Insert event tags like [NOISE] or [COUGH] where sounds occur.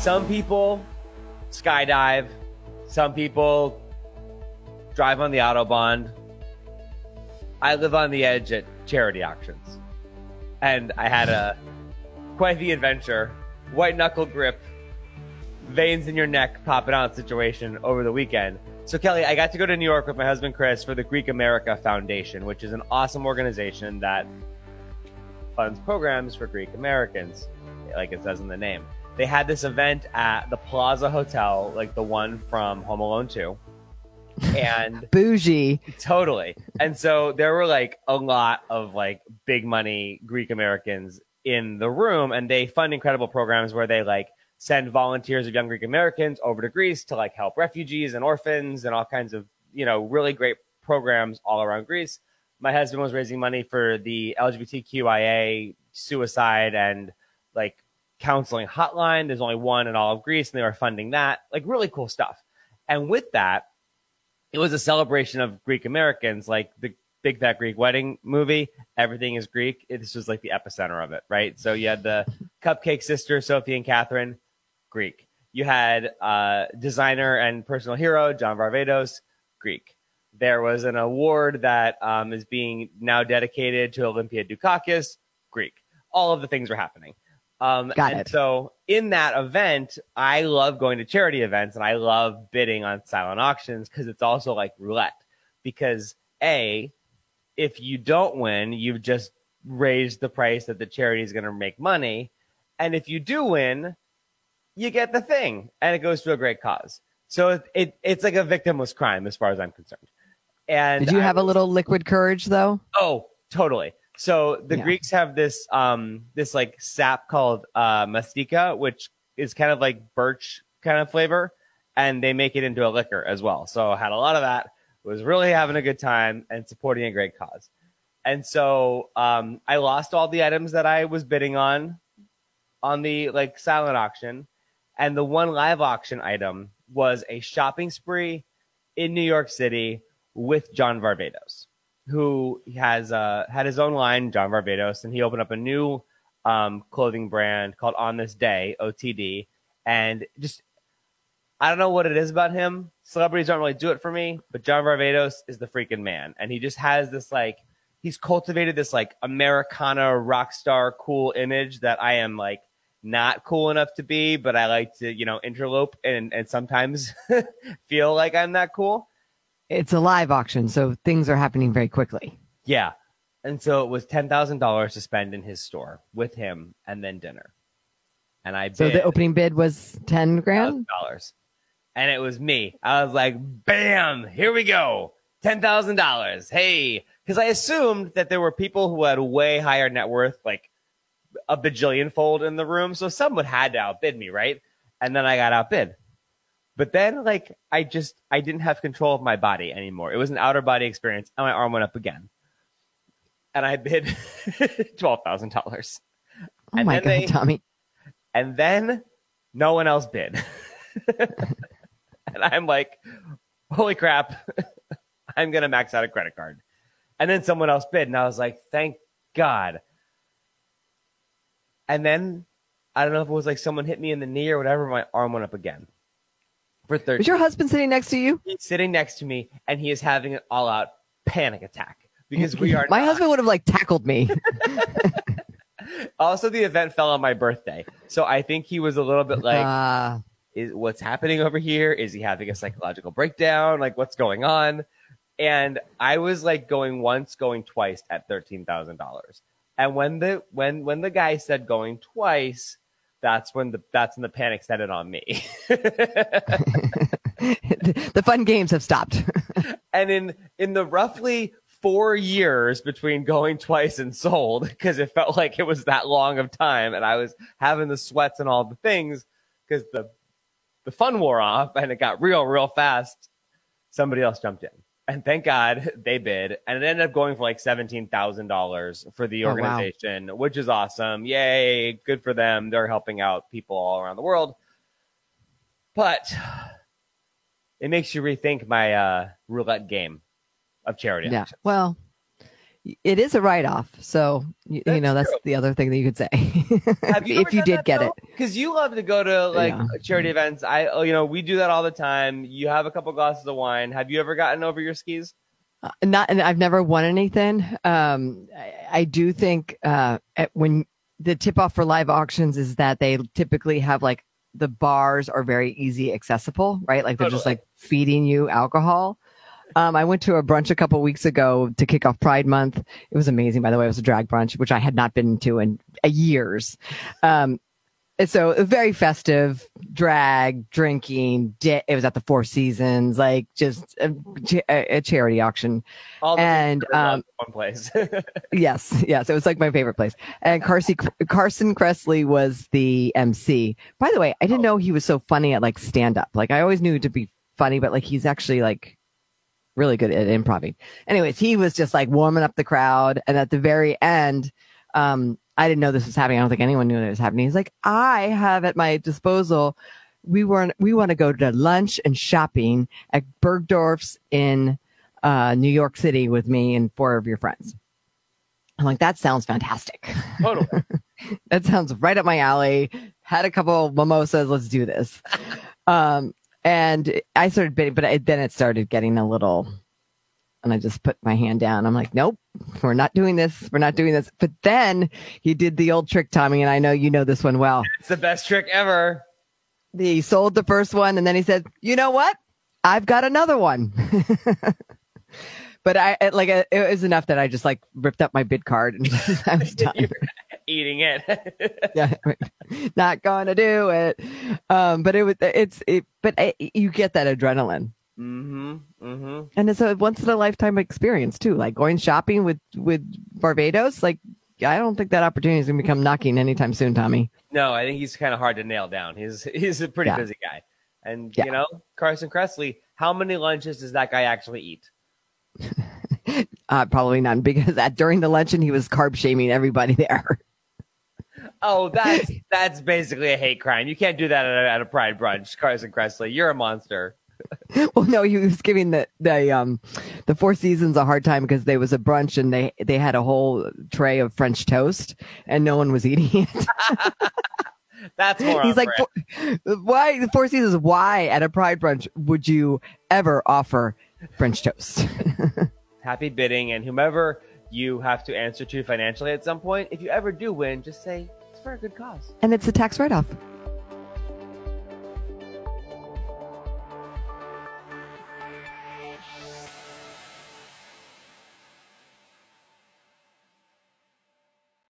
Some people skydive, some people drive on the Autobahn. I live on the edge at charity auctions. And I had a quite the adventure, white knuckle grip, veins in your neck popping out situation over the weekend. So, Kelly, I got to go to New York with my husband Chris for the Greek America Foundation, which is an awesome organization that funds programs for Greek Americans, like it says in the name. They had this event at the Plaza Hotel, like the one from Home Alone 2. And [LAUGHS] bougie. Totally. And so there were like a lot of like big money Greek Americans in the room, and they fund incredible programs where they like send volunteers of young Greek Americans over to Greece to like help refugees and orphans and all kinds of, you know, really great programs all around Greece. My husband was raising money for the LGBTQIA suicide and like counseling hotline. There's only one in all of Greece, and they were funding that. Like really cool stuff. And with that, it was a celebration of Greek Americans, like the Big Fat Greek Wedding movie. Everything is Greek. This was like the epicenter of it, right? So you had the Cupcake Sister, Sophie and Catherine, Greek. You had uh, designer and personal hero John Varvatos, Greek. There was an award that um, is being now dedicated to Olympia Dukakis, Greek. All of the things were happening. Um, Got and it. So in that event, I love going to charity events and I love bidding on silent auctions because it's also like roulette. Because a, if you don't win, you've just raised the price that the charity is going to make money, and if you do win, you get the thing, and it goes to a great cause. So it, it it's like a victimless crime as far as I'm concerned. And Did you I have a little liquid courage though? Oh, totally. So the Yeah. Greeks have this um this like sap called uh mastika, which is kind of like birch kind of flavor, and they make it into a liquor as well. So I had a lot of that. Was really having a good time and supporting a great cause. And so um I lost all the items that I was bidding on on the like silent auction, and the one live auction item was a shopping spree in New York City with John Varvatos who has uh, had his own line, John Varvatos, and he opened up a new um, clothing brand called On This Day (OTD). And just, I don't know what it is about him. Celebrities don't really do it for me, but John Varvatos is the freaking man, and he just has this like, he's cultivated this like Americana rock star cool image that I am like not cool enough to be, but I like to you know interlope and and sometimes [LAUGHS] feel like I'm that cool. It's a live auction, so things are happening very quickly. Yeah. And so it was ten thousand dollars to spend in his store with him and then dinner. And I So the opening bid was ten grand. dollars. And it was me. I was like, bam, here we go. Ten thousand dollars. Hey. Because I assumed that there were people who had way higher net worth, like a bajillion fold in the room. So someone had to outbid me, right? And then I got outbid. But then like I just I didn't have control of my body anymore. It was an outer body experience and my arm went up again. And I bid [LAUGHS] twelve thousand dollars. Oh And my god, they- Tommy! And then no one else bid. [LAUGHS] and I'm like, holy crap, [LAUGHS] I'm going to max out a credit card. And then someone else bid. And I was like, thank God. And then I don't know if it was like someone hit me in the knee or whatever. My arm went up again for 30. Was your husband sitting next to you? He's sitting next to me and he is having an all out panic attack because we are [LAUGHS] My not- husband would have like tackled me. [LAUGHS] also the event fell on my birthday. So I think he was a little bit like, uh, is what's happening over here? Is he having a psychological breakdown? Like what's going on? And I was like going once, going twice at thirteen thousand dollars. And when the when when the guy said going twice, that's when the that's when the panic set in on me. [LAUGHS] the fun games have stopped. [LAUGHS] and in in the roughly four years between going twice and sold, because it felt like it was that long of time, and I was having the sweats and all the things, because the the fun wore off and it got real real fast. Somebody else jumped in, and thank God they bid, and it ended up going for like seventeen thousand dollars for the Oh, wow. organization, which is awesome. Yay, good for them. They're helping out people all around the world. But it makes you rethink my uh, roulette game of charity. yeah. auctions. Well, it is a write off. So you, you know That's true. the other thing that you could say you [LAUGHS] if you did get it. Because you love to go to like Yeah. charity events. I, oh, you know, we do that all the time. You have a couple glasses of wine. Have you ever gotten over your skis? Uh, not and I've never won anything. Um, I, I do think uh, at- when the tip off for live auctions is that they typically have like the bars are very easy accessible, right? Like they're just like feeding you alcohol. Um, I went to a brunch a couple weeks ago to kick off Pride Month. It was amazing, by the way. It was a drag brunch, which I had not been to in uh, years. Um, so very festive, drag, drinking. Di- it was at the Four Seasons, like just a, a a charity auction. All the And, things that are um, one place. [LAUGHS] Yes, yes, it was like my favorite place. And Carson Carson Kressley was the MC. By the way, I didn't know he was so funny at like stand up. Like I always knew to be funny, but like he's actually like really good at improv. Anyways, he was just like warming up the crowd, and at the very end, um, I didn't know this was happening. I don't think anyone knew it was happening. He's like, I have at my disposal. We were we want to go to lunch and shopping at Bergdorf's in uh, New York City with me and four of your friends. I'm like, that sounds fantastic. totally. [LAUGHS] that sounds right up my alley. Had a couple mimosas. Let's do this. Um, and I started bidding, but it, then it started getting a little, and I just put my hand down. I'm like, nope, we're not doing this. We're not doing this. But then he did the old trick, Tommy, and I know you know this one well. It's the best trick ever. He sold the first one, and then he said, you know what? I've got another one. [LAUGHS] but I it, like it was enough that I just like ripped up my bid card and [LAUGHS] I was [LAUGHS] done. Eating it. yeah. [LAUGHS] not gonna do it. Um, but it was it's it, but it, you get that adrenaline, mm-hmm. Mm-hmm. and it's a once in a lifetime experience too. Like going shopping with with Varvatos. Like I don't think that opportunity is gonna become knocking anytime soon, Tommy. No, I think he's kind of hard to nail down. He's he's a pretty Yeah. busy guy. And Yeah. you know, Carson Kressley, how many lunches does that guy actually eat? [LAUGHS] Uh, probably none because at, during the luncheon he was carb shaming everybody there. [LAUGHS] Oh, that's that's basically a hate crime. You can't do that at a, at a pride brunch, Carson Kressley. You're a monster. [LAUGHS] well, no, he was giving the the um the Four Seasons a hard time because there was a brunch and they they had a whole tray of French toast and no one was eating it. [LAUGHS] That's more. He's like, why the Four Seasons? Why at a Pride brunch would you ever offer French toast? [LAUGHS] happy bidding, and whomever you have to answer to financially at some point, if you ever do win, just say for a good cause. and it's a tax write off.